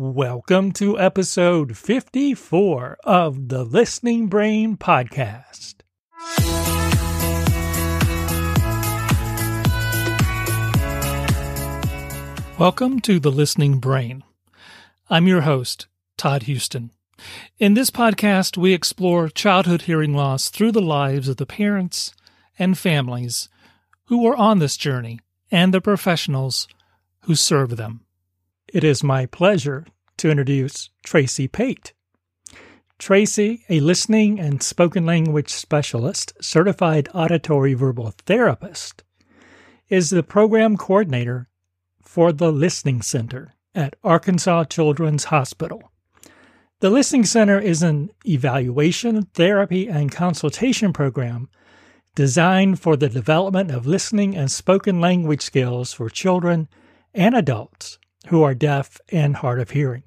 Welcome to episode 54 of the Listening Brain Podcast. Welcome to the Listening Brain. I'm your host, Todd Houston. In this podcast, we explore childhood hearing loss through the lives of the parents and families who were on this journey and the professionals who serve them. It is my pleasure to introduce Tracy Pate. Tracy, a listening and spoken language specialist, certified auditory verbal therapist, is the program coordinator for the Listening Center at Arkansas Children's Hospital. The Listening Center is an evaluation, therapy, and consultation program designed for the development of listening and spoken language skills for children and adults who are deaf and hard of hearing.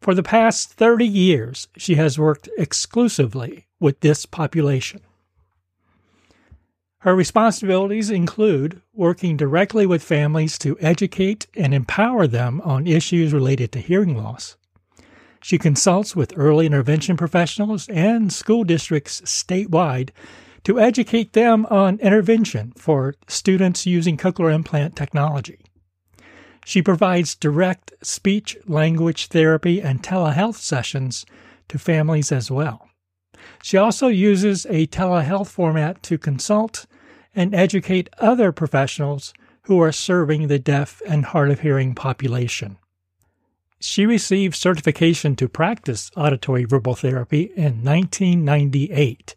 For the past 30 years, she has worked exclusively with this population. Her responsibilities include working directly with families to educate and empower them on issues related to hearing loss. She consults with early intervention professionals and school districts statewide to educate them on intervention for students using cochlear implant technology. She provides direct speech language therapy and telehealth sessions to families as well. She also uses a telehealth format to consult and educate other professionals who are serving the deaf and hard of hearing population. She received certification to practice auditory verbal therapy in 1998,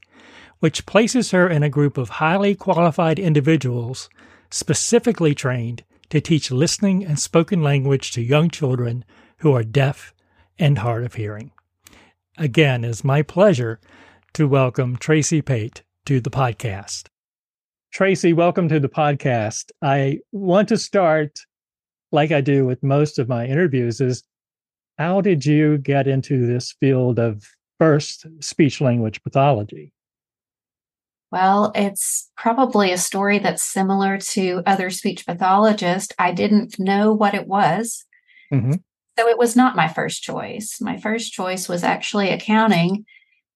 which places her in a group of highly qualified individuals specifically trained to teach listening and spoken language to young children who are deaf and hard of hearing. Again, it's my pleasure to welcome Tracy Pate to the podcast. Tracy, welcome to the podcast. I want to start like I do with most of my interviews is how did you get into this field of first speech language pathology? Well, it's probably a story that's similar to other speech pathologists. I didn't know what it was. Mm-hmm. So it was not my first choice. My first choice was actually accounting.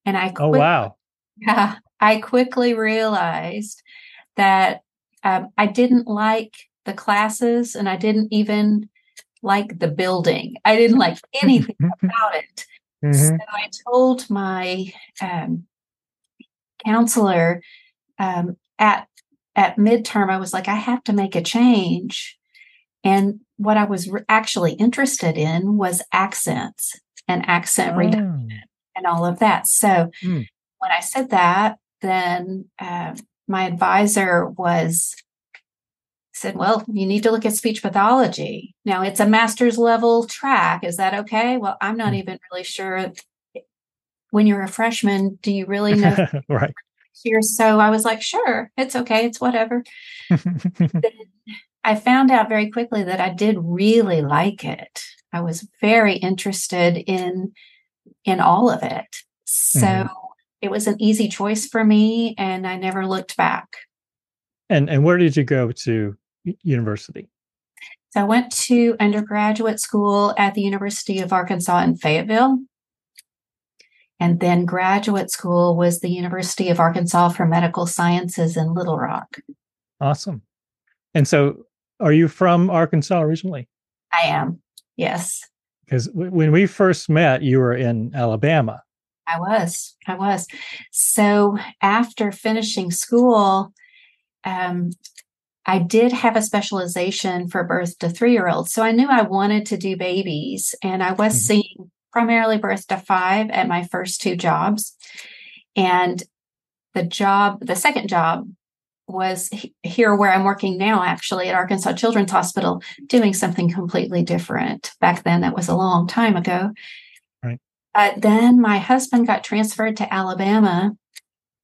And I quickly, Oh wow. Yeah. I quickly realized that um, I didn't like the classes and I didn't even like the building. I didn't like anything about it. Mm-hmm. So I told my um, counselor um, at at midterm, I was like, I have to make a change. And what I was re- actually interested in was accents and accent oh. reduction and all of that. So mm. when I said that, then uh, my advisor was said, Well, you need to look at speech pathology. Now it's a master's level track. Is that okay? Well, I'm not mm. even really sure. When you're a freshman, do you really know? right. Here, so I was like, sure, it's okay, it's whatever. I found out very quickly that I did really like it. I was very interested in in all of it. So mm-hmm. it was an easy choice for me and I never looked back. And and where did you go to university? So I went to undergraduate school at the University of Arkansas in Fayetteville. And then graduate school was the University of Arkansas for Medical Sciences in Little Rock. Awesome. And so are you from Arkansas originally? I am. Yes. Because w- when we first met, you were in Alabama. I was. I was. So after finishing school, um, I did have a specialization for birth to three year olds. So I knew I wanted to do babies, and I was mm-hmm. seeing primarily birth to five at my first two jobs. And the job, the second job was here where I'm working now, actually at Arkansas Children's Hospital, doing something completely different. Back then, that was a long time ago. Right. But then my husband got transferred to Alabama.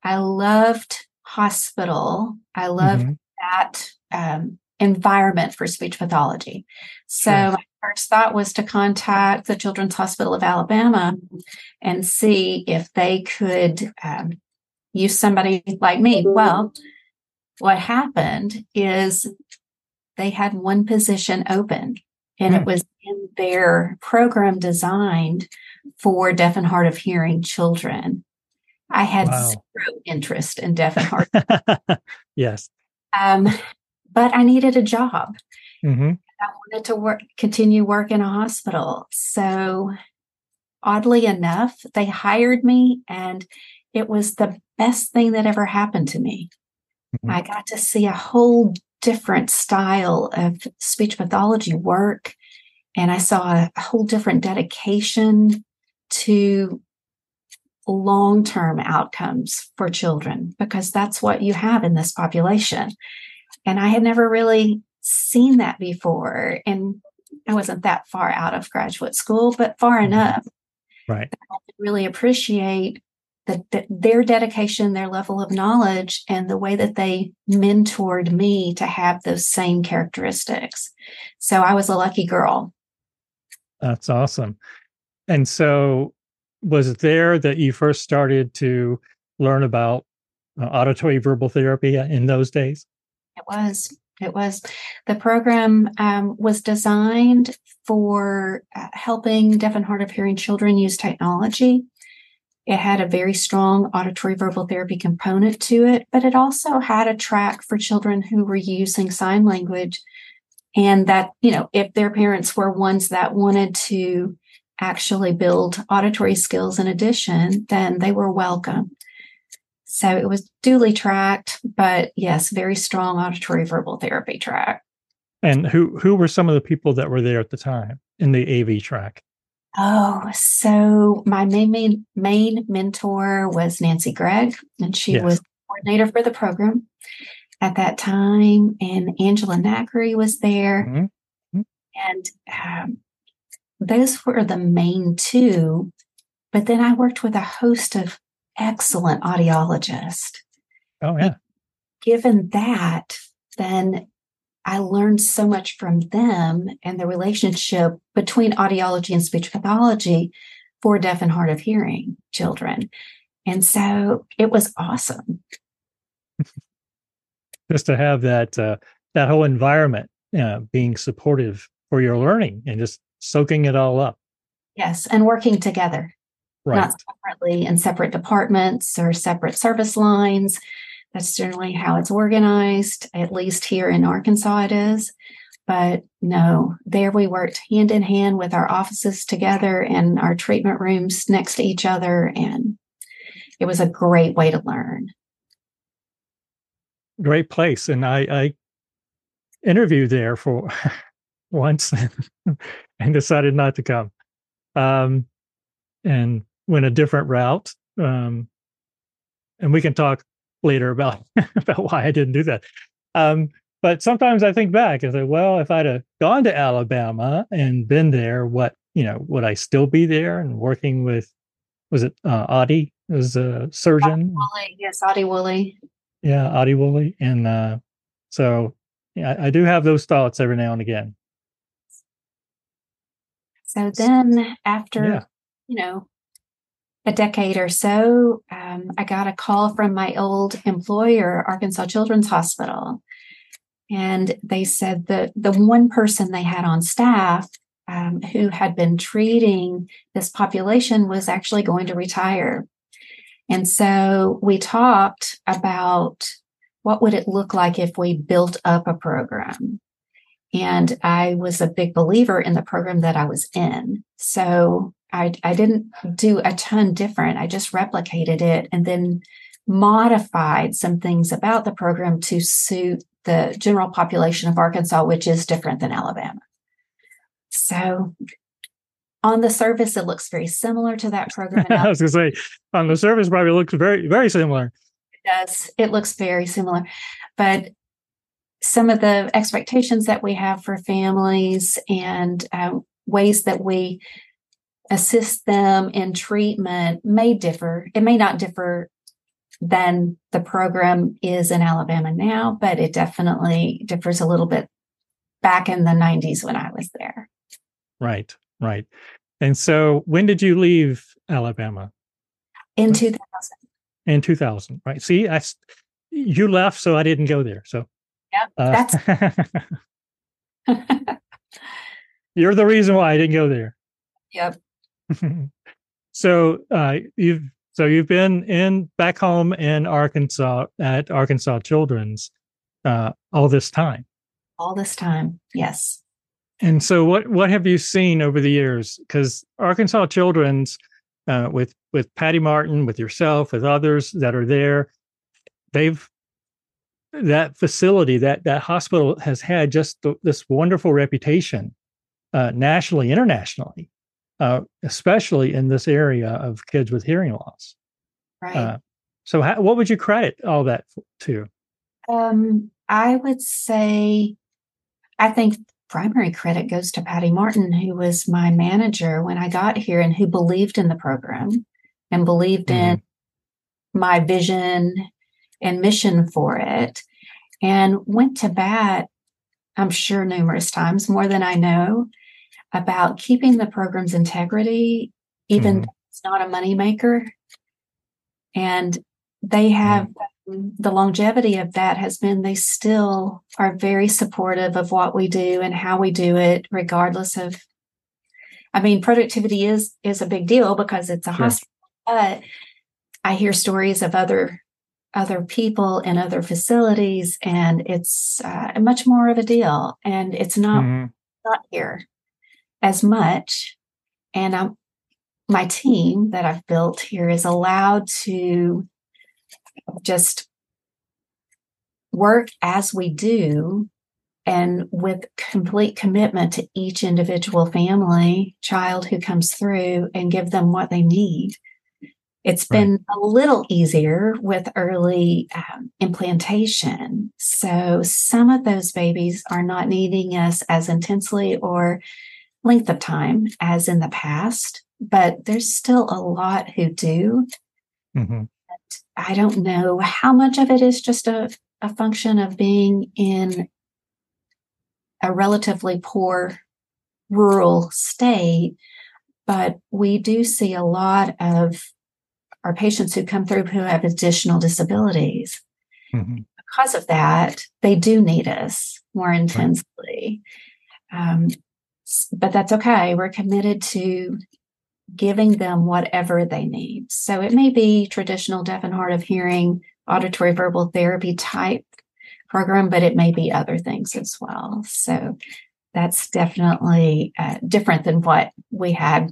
I loved hospital. I loved mm-hmm. that um, environment for speech pathology. So sure. my first thought was to contact the Children's Hospital of Alabama and see if they could um, use somebody like me. Well, what happened is they had one position open and it hmm. was in their program designed for deaf and hard of hearing children. I had wow. zero interest in deaf and hard. yes. Um, but I needed a job. Mm-hmm. I wanted to work, continue work in a hospital. So, oddly enough, they hired me, and it was the best thing that ever happened to me. Mm-hmm. I got to see a whole different style of speech pathology work, and I saw a, whole different dedication to long term outcomes for children because that's what you have in this population. And I had never really seen that before. And I wasn't that far out of graduate school, but far mm-hmm. enough. Right. I really appreciate the, the, their dedication, their level of knowledge, and the way that they mentored me to have those same characteristics. So I was a lucky girl. That's awesome. And so, was it there that you first started to learn about uh, auditory verbal therapy in those days? It was. It was. The program um, was designed for uh, helping deaf and hard of hearing children use technology. It had a very strong auditory verbal therapy component to it, but it also had a track for children who were using sign language. And that, you know, if their parents were ones that wanted to actually build auditory skills in addition, then they were welcome. So it was duly tracked, but yes, very strong auditory verbal therapy track. And who who were some of the people that were there at the time in the AV track? Oh, so my main main, main mentor was Nancy Gregg, and she yes. was coordinator for the program at that time. And Angela Nackery was there, mm-hmm. and um, those were the main two. But then I worked with a host of excellent audiologist. Oh, yeah. Given that, then I learned so much from them and the relationship between audiology and speech pathology for deaf and hard of hearing children. And so it was awesome. just to have that uh, that whole environment uh, being supportive for your learning and just soaking it all up. Yes, and working together right. not separately in separate departments or separate service lines. That's generally how it's organized, at least here in Arkansas, it is. But no, there we worked hand in hand with our offices together and our treatment rooms next to each other. And it was a great way to learn. Great place. And I, I interviewed there for once and decided not to come. Um, and went a different route. Um, and we can talk later about about why I didn't do that. Um, but sometimes I think back and say, well, if I'd have gone to Alabama and been there, what you know, would I still be there and working with? Was it uh, Audie as a surgeon? Woolley, yes, Audie Woolley. Yeah, Audie Woolley, and uh, so yeah, I do have those thoughts every now and again. So then, after yeah. you know a decade or so, um, I got a call from my old employer, Arkansas Children's Hospital. And they said that the one person they had on staff um, who had been treating this population was actually going to retire. And so we talked about what would it look like if we built up a program. And I was a big believer in the program that I was in. So I, I didn't do a ton different. I just replicated it and then modified some things about the program to suit the general population of Arkansas, which is different than Alabama. So on the surface, it looks very similar to that program. I was going to say, on the surface, probably looks very, very similar. It does. It looks very similar. But some of the expectations that we have for families and uh, ways that we assist them in treatment may differ. It may not differ than the program is in Alabama now, but it definitely differs a little bit back in the 90s when I was there. Right, right. And so when did you leave Alabama? In 2000. In 2000, right. See, I, you left, so I didn't go there. So, yeah, uh, that's. You're the reason why I didn't go there. Yep. so uh, you've so you've been in back home in Arkansas at Arkansas Children's uh, all this time. All this time, yes. And so, what what have you seen over the years? Because Arkansas Children's, uh, with with Patty Martin, with yourself, with others that are there, they've that facility, that that hospital has had just th- this wonderful reputation, uh, nationally, internationally, uh, especially in this area of kids with hearing loss. Right. Uh, so, how, what would you credit all that to? Um, I would say, I think primary credit goes to Patty Martin, who was my manager when I got here and who believed in the program and believed mm-hmm. in my vision and mission for it and went to bat, I'm sure, numerous times, more than I know, about keeping the program's integrity, even mm-hmm. it's not a moneymaker. And they have mm-hmm. the longevity of that has been they still are very supportive of what we do and how we do it, regardless of I mean, productivity is is a big deal because it's a sure. hospital, but I hear stories of other other people in other facilities, and it's uh, much more of a deal. And it's not mm-hmm. not here as much. And I'm, my team that I've built here is allowed to just work as we do and with complete commitment to each individual family child who comes through and give them what they need it's been a little easier with early um, implantation. So some of those babies are not needing us as intensely or length of time as in the past, but there's still a lot who do. Mm-hmm. I don't know how much of it is just a, a function of being in a relatively poor rural state, but we do see a lot of our patients who come through who have additional disabilities. Mm-hmm. Because of that, they do need us more intensely. Right. Um, but that's okay. We're committed to giving them whatever they need. So it may be traditional deaf and hard of hearing, auditory verbal therapy type program, but it may be other things as well. So that's definitely uh, different than what we had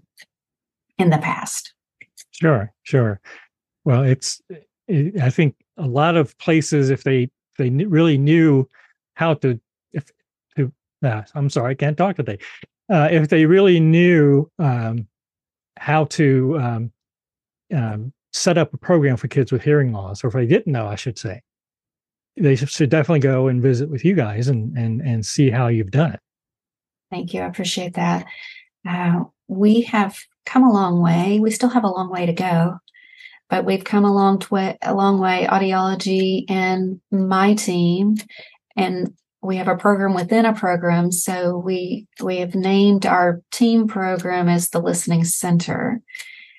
in the past. Sure, sure. Well, it's it, I think a lot of places if they they really knew how to uh, I'm sorry, I can't talk today. Uh, if they really knew um, how to um, um, set up a program for kids with hearing loss, or if they didn't know, I should say, they should definitely go and visit with you guys and and and see how you've done it. Thank you. I appreciate that. Uh, we have come a long way. We still have a long way to go, but we've come a long, twi- a long way. Audiology and my team, and we have a program within a program. So we we have named our team program as the Listening Center.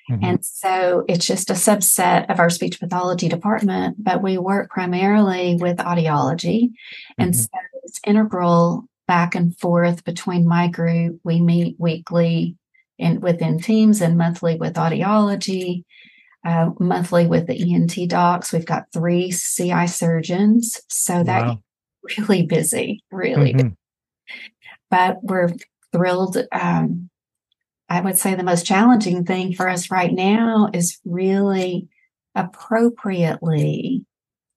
Mm-hmm. And so it's just a subset of our speech pathology department, but we work primarily with audiology. Mm-hmm. And so it's integral back and forth between my group. We meet weekly in, within teams and monthly with audiology, uh, monthly with the ENT docs. We've got three CI surgeons. So that wow. Really busy, really. Mm-hmm. Busy. But we're thrilled. Um, I would say the most challenging thing for us right now is really appropriately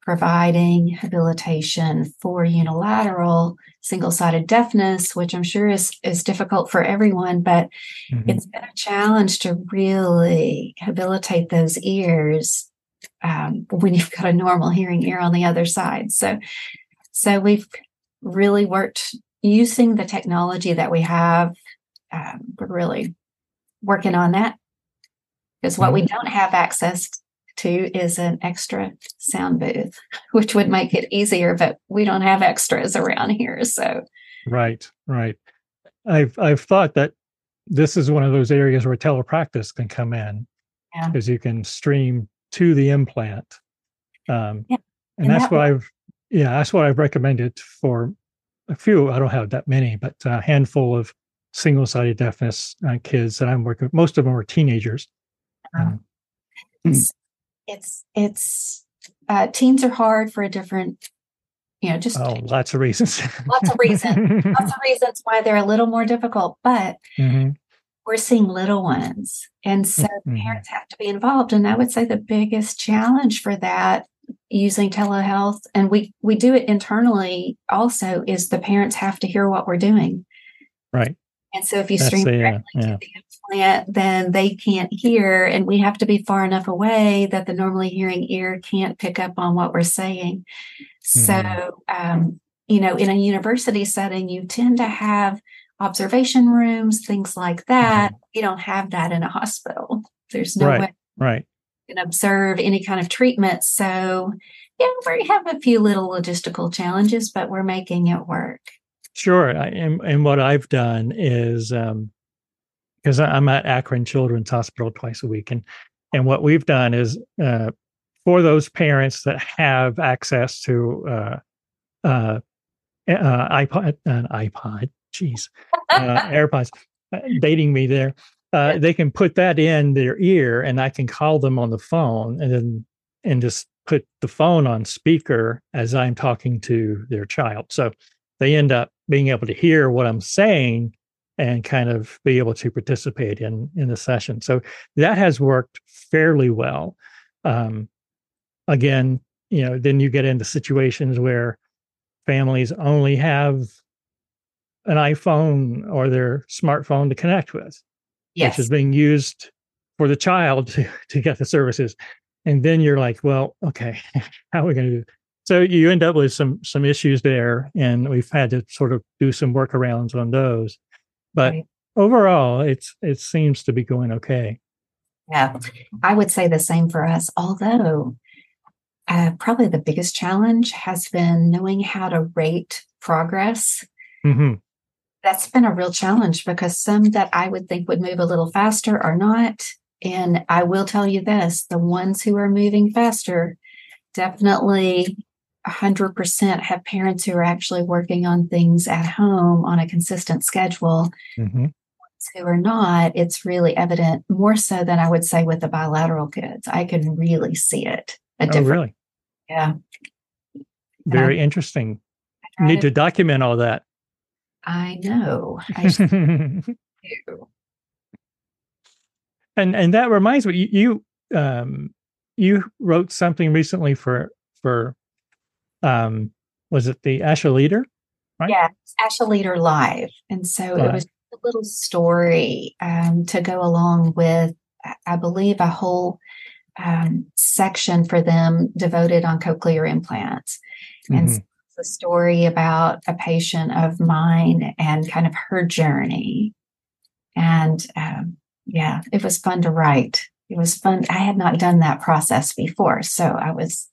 providing habilitation for unilateral single-sided deafness which i'm sure is is difficult for everyone but mm-hmm. it's been a challenge to really habilitate those ears um, when you've got a normal hearing ear on the other side so so we've really worked using the technology that we have um, we're really working on that because what mm-hmm. we don't have access to is an extra sound booth, which would make it easier, but we don't have extras around here. So Right, right. I've I've thought that this is one of those areas where telepractice can come in because yeah. you can stream to the implant. Um, yeah. and, and, that's that what I've yeah, that's what I've recommended for a few. I don't have that many, but a handful of single sided deafness uh, kids that I'm working with. Most of them are teenagers. Um, it's it's, it's uh, teens are hard for a different you know just oh, lots of reasons lots of reasons lots of reasons why they're a little more difficult but mm-hmm. we're seeing little ones and so mm-hmm. parents have to be involved and i would say the biggest challenge for that using telehealth and we we do it internally also is the parents have to hear what we're doing right and so if you stream the, directly yeah, yeah. to the implant, then they can't hear, and we have to be far enough away that the normally hearing ear can't pick up on what we're saying. So, um, you know, in a university setting, you tend to have observation rooms, things like that. Mm-hmm. You don't have that in a hospital. There's no right, way right. Can observe any kind of treatment. So, yeah, we have a few little logistical challenges, but we're making it work. Sure. I, and, and what I've done is because um, I'm at Akron Children's Hospital twice a week, and and what we've done is uh, for those parents that have access to uh, uh, uh iPod, an iPod, jeez, uh, AirPods, uh, dating me there. Uh, they can put that in their ear, and I can call them on the phone, and then and just put the phone on speaker as I'm talking to their child. So they end up being able to hear what I'm saying and kind of be able to participate in in the session. So that has worked fairly well. Um, again, you know, then you get into situations where families only have an iPhone or their smartphone to connect with, yes. which is being used for the child to, to get the services. And then you're like, well, okay, how are we going to do so you end up with some some issues there, and we've had to sort of do some workarounds on those. But right. overall, it's it seems to be going okay. Yeah, I would say the same for us. Although, uh, probably the biggest challenge has been knowing how to rate progress. Mm-hmm. That's been a real challenge because some that I would think would move a little faster are not. And I will tell you this the ones who are moving faster definitely 100% have parents who are actually working on things at home on a consistent schedule. Mm-hmm. Who are not, it's really evident more so than I would say with the bilateral kids. I can really see it. oh, really? Yeah. Very interesting. Need to, to document all that. I know. I do. and and that reminds me, you, you um you wrote something recently for for um, was it the ASHA Leader? Right? Yeah, ASHA Leader Live. And so it was a little story um, to go along with, I believe, a whole um, section for them devoted on cochlear implants. Mm-hmm. And a story about a patient of mine and kind of her journey. And um, yeah, it was fun to write. It was fun. I had not done that process before. So I was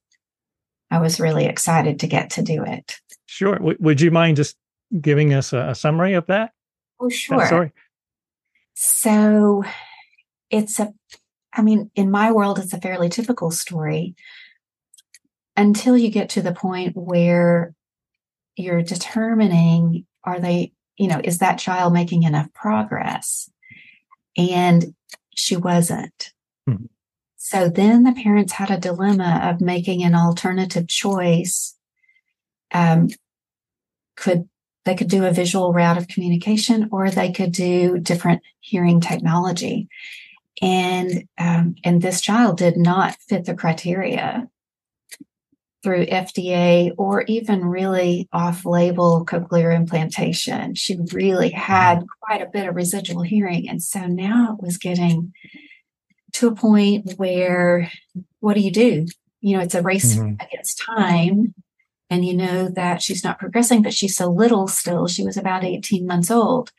I was really excited to get to do it. Sure. W- would you mind just giving us a, a summary of that? Oh, sure. Sorry. So it's a, I mean, in my world, it's a fairly typical story until you get to the point where you're determining are they, you know, is that child making enough progress? And she wasn't. Hmm. So then the parents had a dilemma of making an alternative choice. Um, could they could do a visual route of communication, or they could do different hearing technology, and um, and this child did not fit the criteria through FDA or even really off-label cochlear implantation. She really had quite a bit of residual hearing, and so now it was getting to a point where what do you do? You know, it's a race mm-hmm. against time. And you know that she's not progressing, but she's so little still. She was about 18 months old.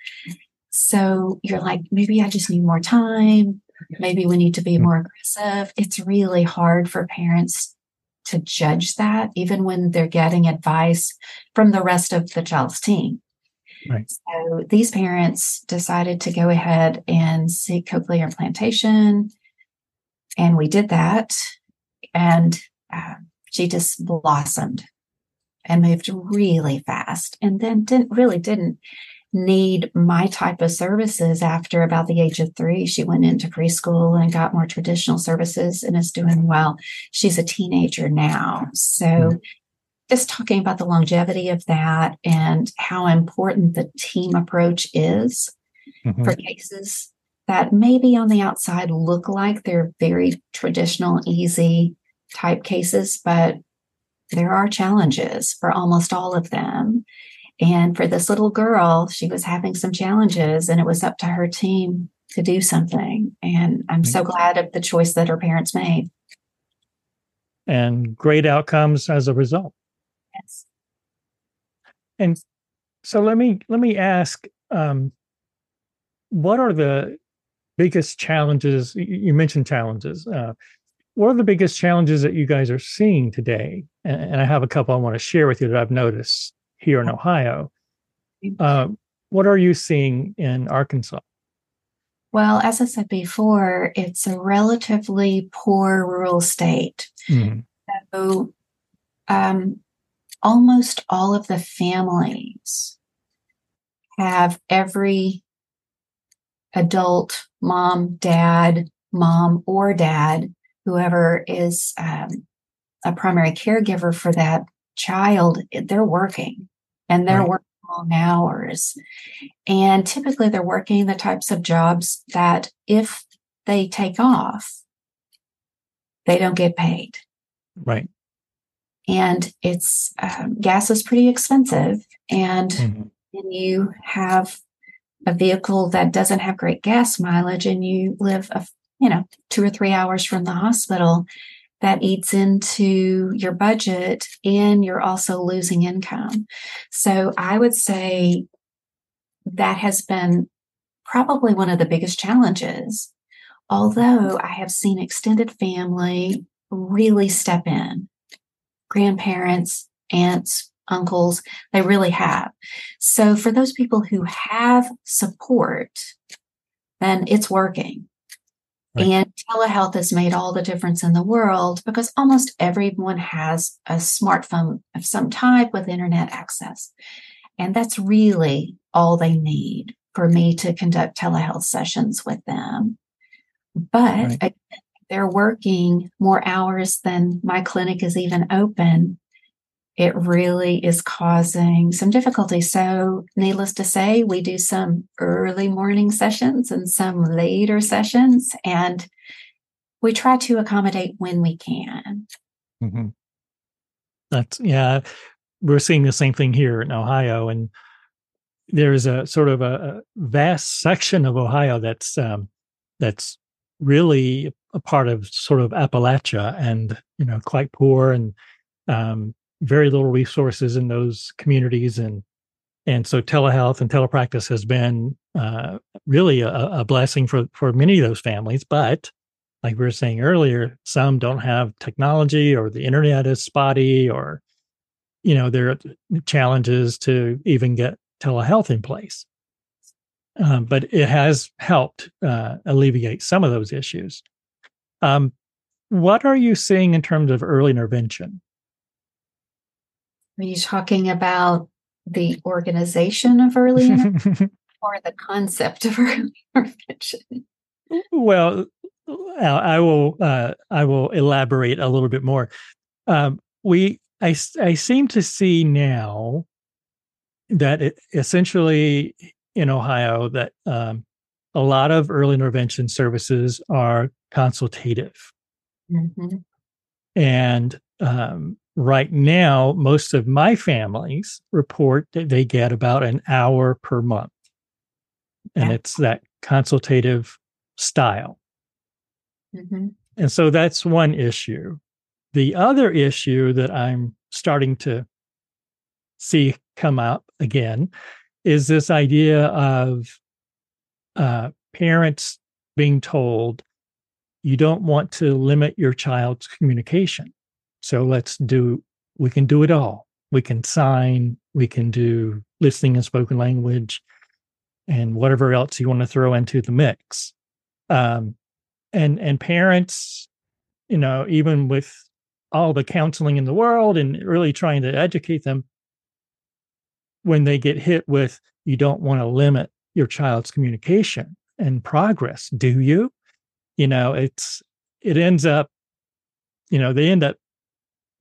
So you're like, maybe I just need more time. Maybe we need to be mm-hmm. more aggressive. It's really hard for parents to judge that, even when they're getting advice from the rest of the child's team. Right. So these parents decided to go ahead and seek cochlear implantation. And we did that. And uh, she just blossomed and moved really fast and then didn't really didn't need my type of services after about the age of three. She went into preschool and got more traditional services and is doing well. She's a teenager now. So, mm-hmm. just talking about the longevity of that and how important the team approach is mm-hmm. for cases that maybe on the outside look like they're very traditional, easy type cases, but there are challenges for almost all of them. And for this little girl, she was having some challenges, and it was up to her team to do something. And I'm so glad of the choice that her parents made. And great outcomes as a result. Yes. And so let me let me ask, um, what are the biggest challenges? You mentioned challenges. Uh, what are the biggest challenges that you guys are seeing today? And, and I have a couple I want to share with you that I've noticed here in Ohio. Uh, what are you seeing in Arkansas? Well, as I said before, it's a relatively poor rural state. Mm-hmm. So, um, almost all of the families have every adult mom, dad, mom, or dad, whoever is um, a primary caregiver for that child, they're working and they're right. working long hours. And typically they're working the types of jobs that if they take off, they don't get paid. Right. And it's um, gas is pretty expensive. And mm-hmm. you have a vehicle that doesn't have great gas mileage and you live a you know two or three hours from the hospital that eats into your budget and you're also losing income. So I would say that has been probably one of the biggest challenges. Although I have seen extended family really step in, grandparents, aunts, uncles, they really have. So for those people who have support, then it's working. Right. And telehealth has made all the difference in the world because almost everyone has a smartphone of some type with internet access. And that's really all they need for me to conduct telehealth sessions with them. But right. they're working more hours than my clinic is even open it really is causing some difficulty. So, needless to say, we do some early morning sessions and some later sessions, and we try to accommodate when we can. Mm-hmm. That's, yeah, we're seeing the same thing here in Ohio. And there's a sort of a, vast section of Ohio that's, um, that's really a part of sort of Appalachia and, you know, quite poor and, um, very little resources in those communities and and so telehealth and telepractice has been uh, really a, a, blessing for for many of those families but like we were saying earlier some don't have technology or the internet is spotty or you know there are challenges to even get telehealth in place. Um, but it has helped uh, alleviate some of those issues. Um, what are you seeing in terms of early intervention are you talking about the organization of early intervention or the concept of early intervention? Well, I will. Uh, I will elaborate a little bit more. Um, we, I, I seem to see now that it, essentially in Ohio that um, a lot of early intervention services are consultative, mm-hmm. and um, right now, most of my families report that they get about an hour per month. And yeah. it's that consultative style. Mm-hmm. And so that's one issue. The other issue that I'm starting to see come up again is this idea of uh, parents being told you don't want to limit your child's communication. So let's do, we can do it all. We can sign, we can do listening and spoken language, and whatever else you want to throw into the mix. Um, and and parents, you know, even with all the counseling in the world and really trying to educate them, when they get hit with you don't want to limit your child's communication and progress, do you? You know, it's it ends up, you know, they end up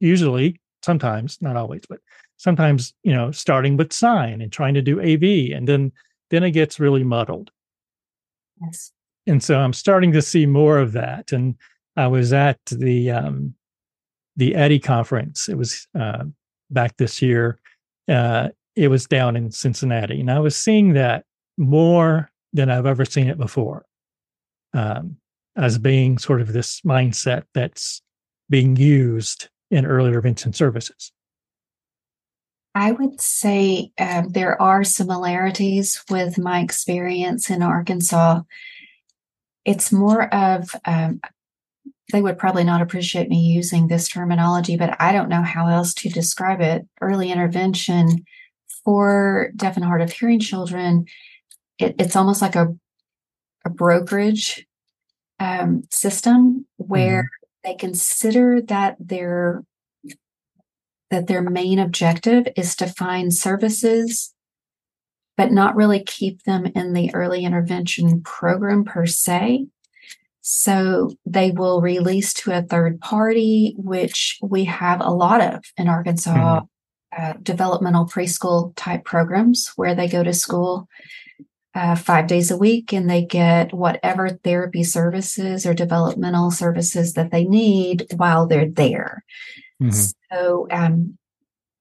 usually, sometimes, not always, but sometimes, you know, starting with sign and trying to do AV, and then then it gets really muddled. Yes. And so I'm starting to see more of that. And I was at the um, the EHDI conference. It was uh, back this year. Uh, it was down in Cincinnati, and I was seeing that more than I've ever seen it before, um, as being sort of this mindset that's being used in early intervention services. I would say um, there are similarities with my experience in Arkansas. It's more of um, they would probably not appreciate me using this terminology, but I don't know how else to describe it. Early intervention for deaf and hard of hearing children, it, it's almost like a, a brokerage um, system where mm-hmm. They consider that their that their main objective is to find services but not really keep them in the early intervention program per se so they will release to a third party, which we have a lot of in Arkansas, mm-hmm. uh, developmental preschool type programs where they go to school uh, five days a week and they get whatever therapy services or developmental services that they need while they're there. Mm-hmm. So um,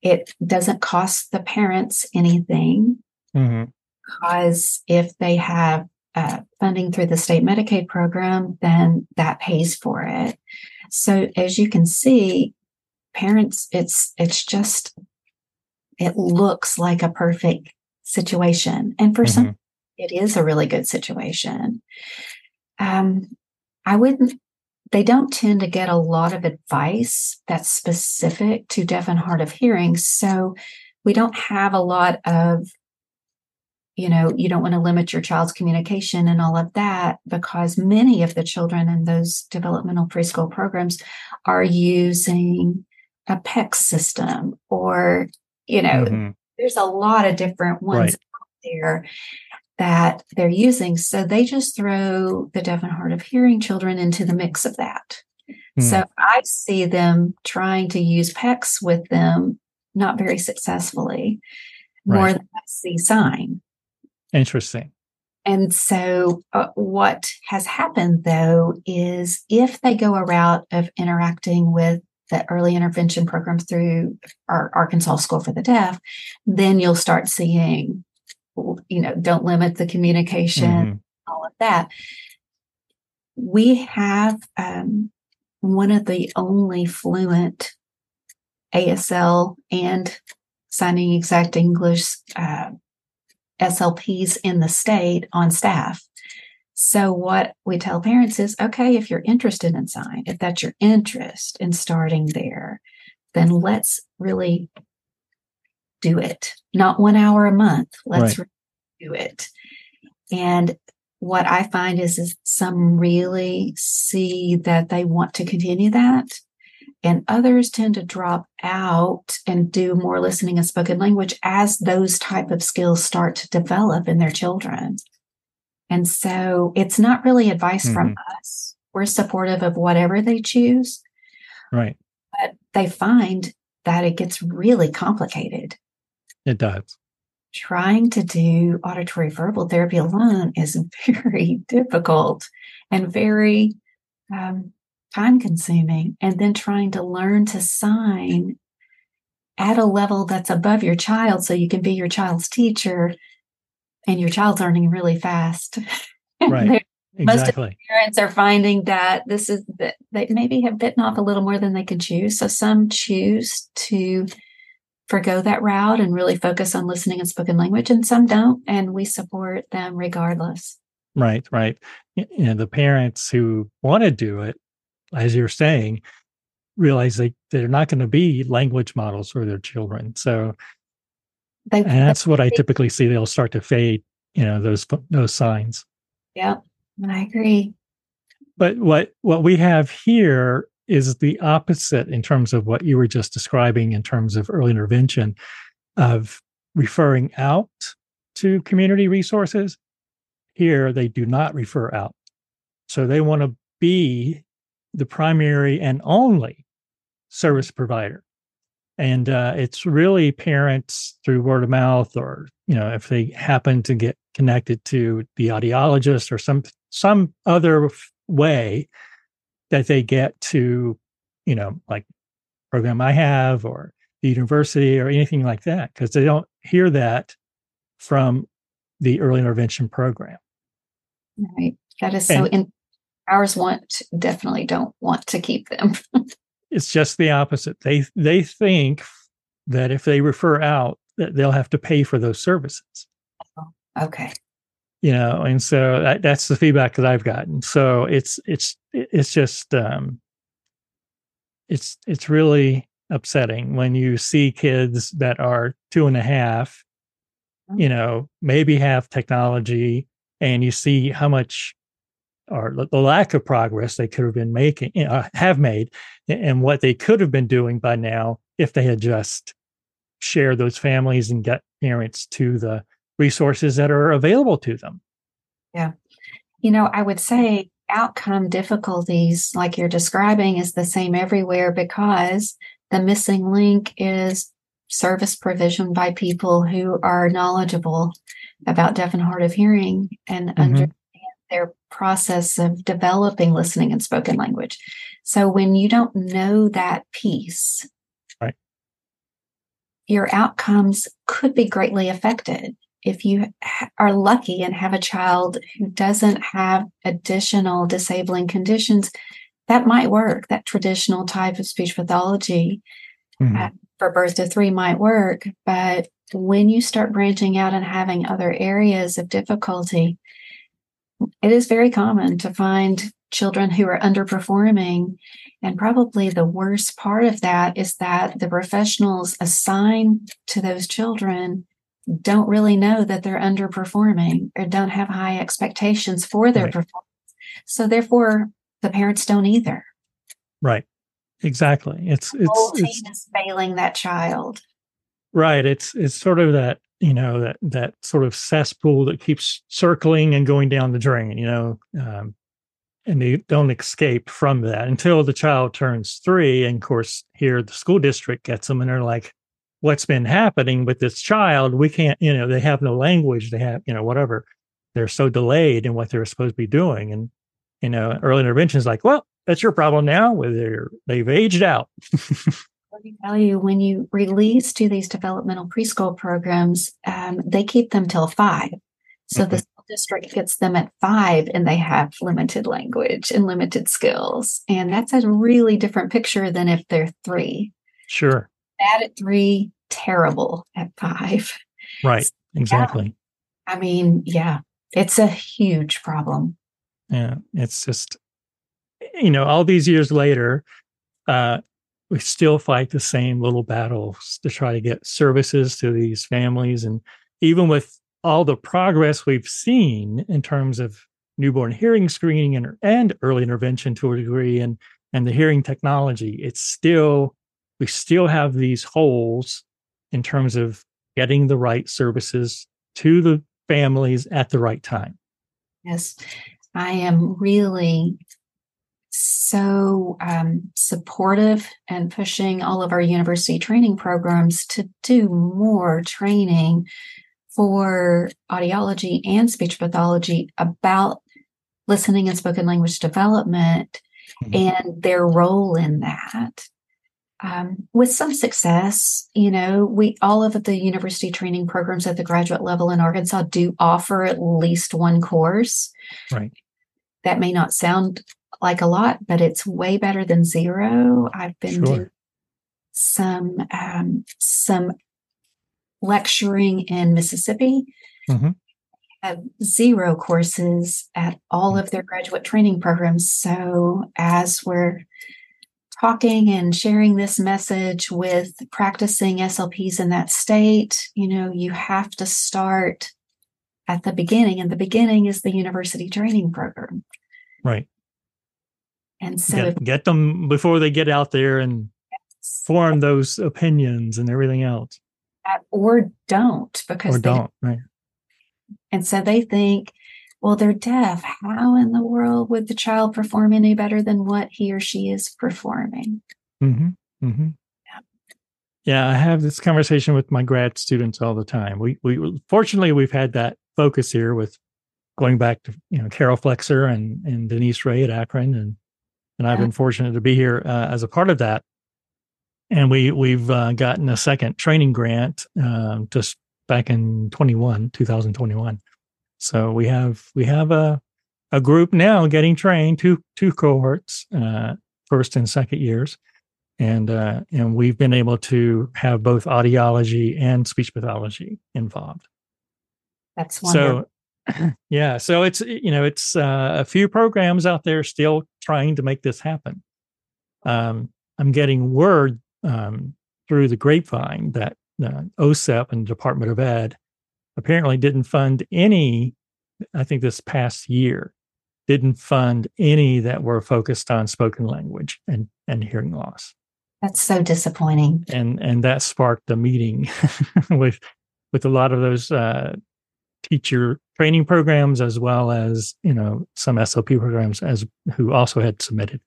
it doesn't cost the parents anything mm-hmm. because if they have uh, funding through the state Medicaid program, then that pays for it. So as you can see, parents, it's it's just it looks like a perfect situation, and for mm-hmm. some, it is a really good situation. Um, I wouldn't. They don't tend to get a lot of advice that's specific to deaf and hard of hearing, so we don't have a lot of you know, you don't want to limit your child's communication and all of that because many of the children in those developmental preschool programs are using a PECS system or, you know, mm-hmm. there's a lot of different ones right. out there that they're using. So they just throw the deaf and hard of hearing children into the mix of that. Mm. So I see them trying to use PECS with them not very successfully, right. more than I see sign. Interesting. And so, uh, what has happened though is if they go a route of interacting with the early intervention programs through our Arkansas School for the Deaf, then you'll start seeing, you know, don't limit the communication, mm-hmm. all of that. We have um, one of the only fluent ASL and signing exact English uh, SLPs in the state on staff. So, what we tell parents is okay, if you're interested in sign, if that's your interest in starting there, then let's really do it. Not one hour a month. Let's right. do it. And what I find is, is some really see that they want to continue that and others tend to drop out and do more listening and spoken language as those type of skills start to develop in their children and so it's not really advice mm-hmm. from us we're supportive of whatever they choose right but they find that it gets really complicated it does. Trying to do auditory verbal therapy alone is very difficult and very um, time consuming and then trying to learn to sign at a level that's above your child so you can be your child's teacher and your child's learning really fast. Right. Most of the parents are finding that this is that they maybe have bitten off a little more than they can chew so some choose to forego that route and really focus on listening and spoken language and some don't and we support them regardless right right you know the parents who want to do it as you're saying, realize they, they're not going to be language models for their children. So, they, and that's what I typically see. They'll start to fade, you know, those those signs. Yeah, I agree. But what what we have here is the opposite in terms of what you were just describing in terms of early intervention, of referring out to community resources. Here, they do not refer out. So they want to be the primary and only service provider. And uh, it's really parents through word of mouth, or you know, if they happen to get connected to the audiologist or some some other way that they get to, you know, like program I have or the university or anything like that, because they don't hear that from the early intervention program. Right. That is so. And, in, ours want definitely don't want to keep them. it's just the opposite. They they think that if they refer out, that they'll have to pay for those services. Oh, okay. You know, and so that, that's the feedback that I've gotten. So it's it's it's just um, it's it's really upsetting when you see kids that are two and a half, mm. you know, maybe have technology, and you see how much or the lack of progress they could have been making, uh, have made, and what they could have been doing by now if they had just shared those families and get parents to the resources that are available to them. Yeah. You know, I would say outcome difficulties, like you're describing, is the same everywhere because the missing link is service provision by people who are knowledgeable about deaf and hard of hearing and mm-hmm. understand their process of developing listening and spoken language. So when you don't know that piece, right. your outcomes could be greatly affected. If you are lucky and have a child who doesn't have additional disabling conditions, that might work. That traditional type of speech pathology mm-hmm. uh, for birth to three might work. But when you start branching out and having other areas of difficulty, it is very common to find children who are underperforming. And probably the worst part of that is that the professionals assigned to those children don't really know that they're underperforming or don't have high expectations for their right. performance. So therefore, the parents don't either. Right. Exactly. It's the it's, it's is failing that child. Right. It's it's sort of that you know that that sort of cesspool that keeps circling and going down the drain you know um, and they don't escape from that until the child turns three and of course here the school district gets them and they're like what's been happening with this child we can't you know they have no language they have you know whatever they're so delayed in what they're supposed to be doing and you know early intervention is like well that's your problem now whether they've aged out Let me tell you, when you release to these developmental preschool programs, um, they keep them till five. So okay. the school district gets them at five and they have limited language and limited skills. And that's a really different picture than if they're three. Sure. Bad at three, terrible at five. Right. Exactly. Yeah. I mean, yeah, it's a huge problem. Yeah. It's just, you know, all these years later, uh, we still fight the same little battles to try to get services to these families. And even with all the progress we've seen in terms of newborn hearing screening and, and early intervention to a degree and, and the hearing technology, it's still, we still have these holes in terms of getting the right services to the families at the right time. Yes, I am really so um, supportive and pushing all of our university training programs to do more training for audiology and speech pathology about listening and spoken language development mm-hmm. and their role in that. Um, with some success, you know, we all of the university training programs at the graduate level in Arkansas do offer at least one course. Right. That may not sound like a lot, but it's way better than zero. I've been sure. doing some um, some lecturing in Mississippi. Mm-hmm. Have zero courses at all mm. of their graduate training programs. So as we're talking and sharing this message with practicing SLPs in that state, you know, you have to start at the beginning, and the beginning is the university training program. Right. And so get, get them before they get out there and form those opinions and everything else. Or don't because or don't right. And so they think, well, they're deaf. How in the world would the child perform any better than what he or she is performing? Mm-hmm. Mm-hmm. Yeah. yeah, I have this conversation with my grad students all the time. We we fortunately we've had that focus here with going back to you know Carol Flexer and and Denise Wray at Akron, and and I've been fortunate to be here uh, as a part of that. And we we've uh, gotten a second training grant uh, just back in 21 2021 so we have we have a a group now getting trained two two cohorts uh, first and second years and uh, and we've been able to have both audiology and speech pathology involved that's wonderful. so yeah so it's you know it's uh, a few programs out there still trying to make this happen um, i'm getting word um, through the grapevine that uh, OSEP and Department of Ed apparently didn't fund any, I think this past year, didn't fund any that were focused on spoken language and, and hearing loss. That's so disappointing. And and that sparked a meeting with with a lot of those uh, teacher training programs as well as you know some SLP programs as who also had submitted,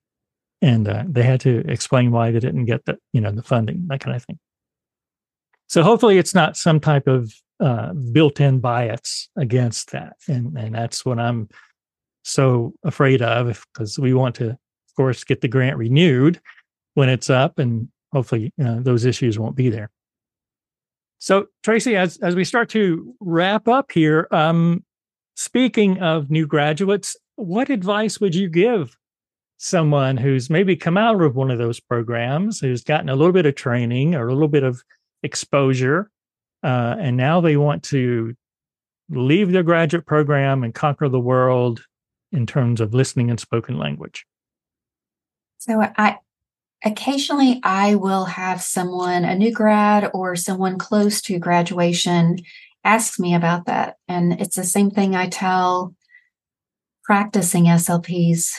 and uh, they had to explain why they didn't get the you know the funding that kind of thing. So hopefully it's not some type of uh, built-in bias against that, and and that's what I'm so afraid of, because we want to, of course, get the grant renewed when it's up, and hopefully those issues won't be there. So Tracy, as as we start to wrap up here, um, speaking of new graduates, what advice would you give someone who's maybe come out of one of those programs, who's gotten a little bit of training or a little bit of exposure. Uh, and now they want to leave their graduate program and conquer the world in terms of listening and spoken language. So I occasionally I will have someone, a new grad or someone close to graduation, ask me about that. And it's the same thing I tell practicing SLPs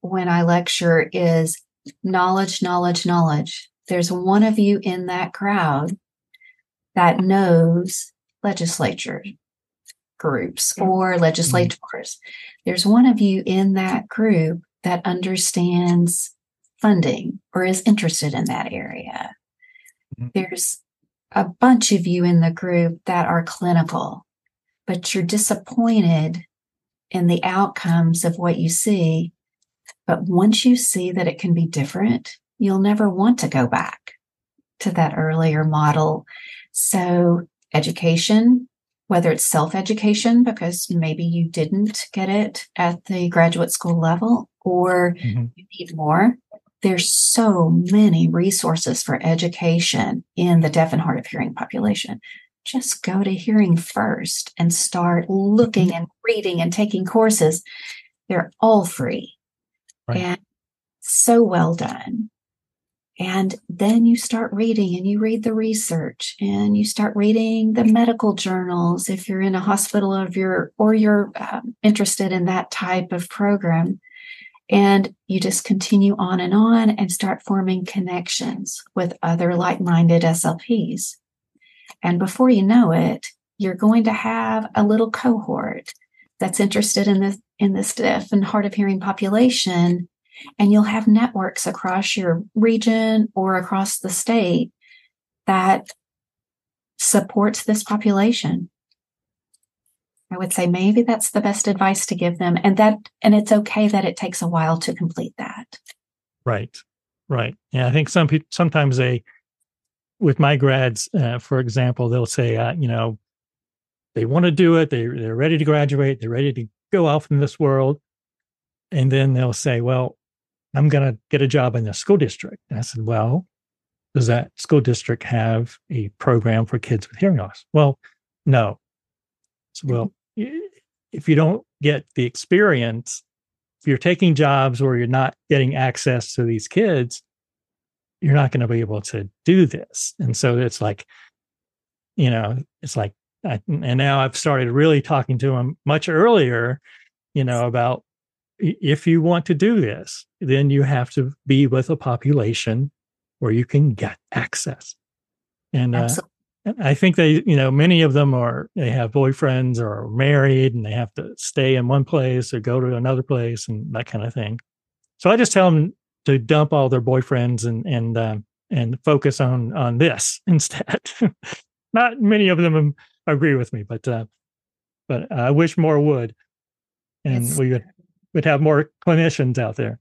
when I lecture is knowledge, knowledge, knowledge there's one of you in that crowd that knows legislature groups or mm-hmm. legislators. Mm-hmm. There's one of you in that group that understands funding or is interested in that area. Mm-hmm. There's a bunch of you in the group that are clinical, but you're disappointed in the outcomes of what you see. But once you see that it can be different, you'll never want to go back to that earlier model. So, education, whether it's self education, because maybe you didn't get it at the graduate school level, or mm-hmm. you need more. There's so many resources for education in the deaf and hard of hearing population. Just go to hearing first and start looking mm-hmm. and reading and taking courses. They're all free right. and so well done. And then you start reading and you read the research and you start reading the medical journals if you're in a hospital of your or you're um, interested in that type of program. And you just continue on and on and start forming connections with other like minded SLPs. And before you know it, you're going to have a little cohort that's interested in this in this deaf and hard of hearing population and you'll have networks across your region or across the state that supports this population. I would say maybe that's the best advice to give them and that and it's okay that it takes a while to complete that. Right. Right. Yeah, I think some people sometimes they with my grads uh, for example, they'll say uh, you know they want to do it, they they're ready to graduate, they're ready to go off in this world and then they'll say, well, I'm going to get a job in the school district. And I said, Well, does that school district have a program for kids with hearing loss? Well, no. So, well, if you don't get the experience, if you're taking jobs where you're not getting access to these kids, you're not going to be able to do this. And so it's like, you know, it's like, I, and now I've started really talking to them much earlier, you know, about if you want to do this, then you have to be with a population where you can get access. And uh, I think they, you know, many of them are, they have boyfriends or married and they have to stay in one place or go to another place and that kind of thing. So I just tell them to dump all their boyfriends and, and, uh, and focus on, on this instead. Not many of them agree with me, but, uh, but I wish more would. And it's, we would, would have more clinicians out there.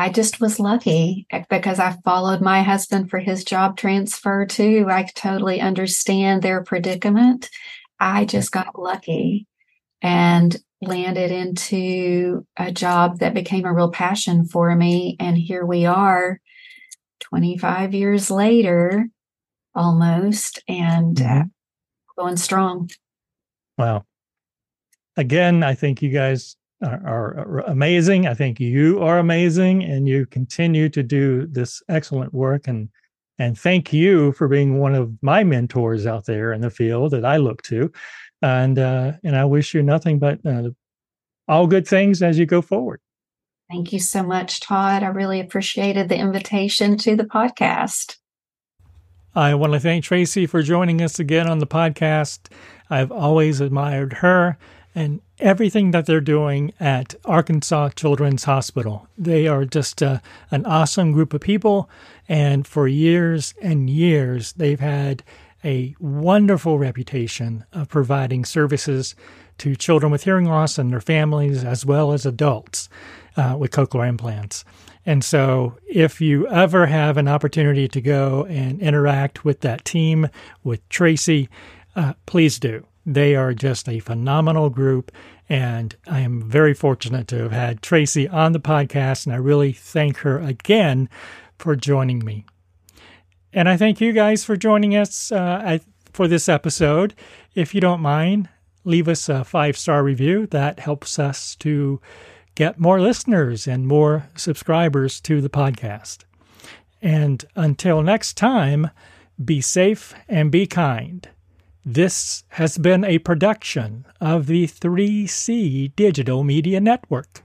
I just was lucky because I followed my husband for his job transfer too. I totally understand their predicament. I just got lucky and landed into a job that became a real passion for me. And here we are 25 years later, almost, and mm-hmm. uh, going strong. Wow. Again, I think you guys are, are, amazing. I think you are amazing, and you continue to do this excellent work. And and thank you for being one of my mentors out there in the field that I look to. And uh, and I wish you nothing but uh, all good things as you go forward. Thank you so much, Todd. I really appreciated the invitation to the podcast. I want to thank Tracy for joining us again on the podcast. I've always admired her and everything that they're doing at Arkansas Children's Hospital. They are just uh, an awesome group of people. And for years and years, they've had a wonderful reputation of providing services to children with hearing loss and their families, as well as adults uh, with cochlear implants. And so, if you ever have an opportunity to go and interact with that team, with Tracy, uh, please do. They are just a phenomenal group. And I am very fortunate to have had Tracy on the podcast. And I really thank her again for joining me. And I thank you guys for joining us uh, for this episode. If you don't mind, leave us a five star review. That helps us to get more listeners and more subscribers to the podcast. And until next time, be safe and be kind. This has been a production of the 3C Digital Media Network.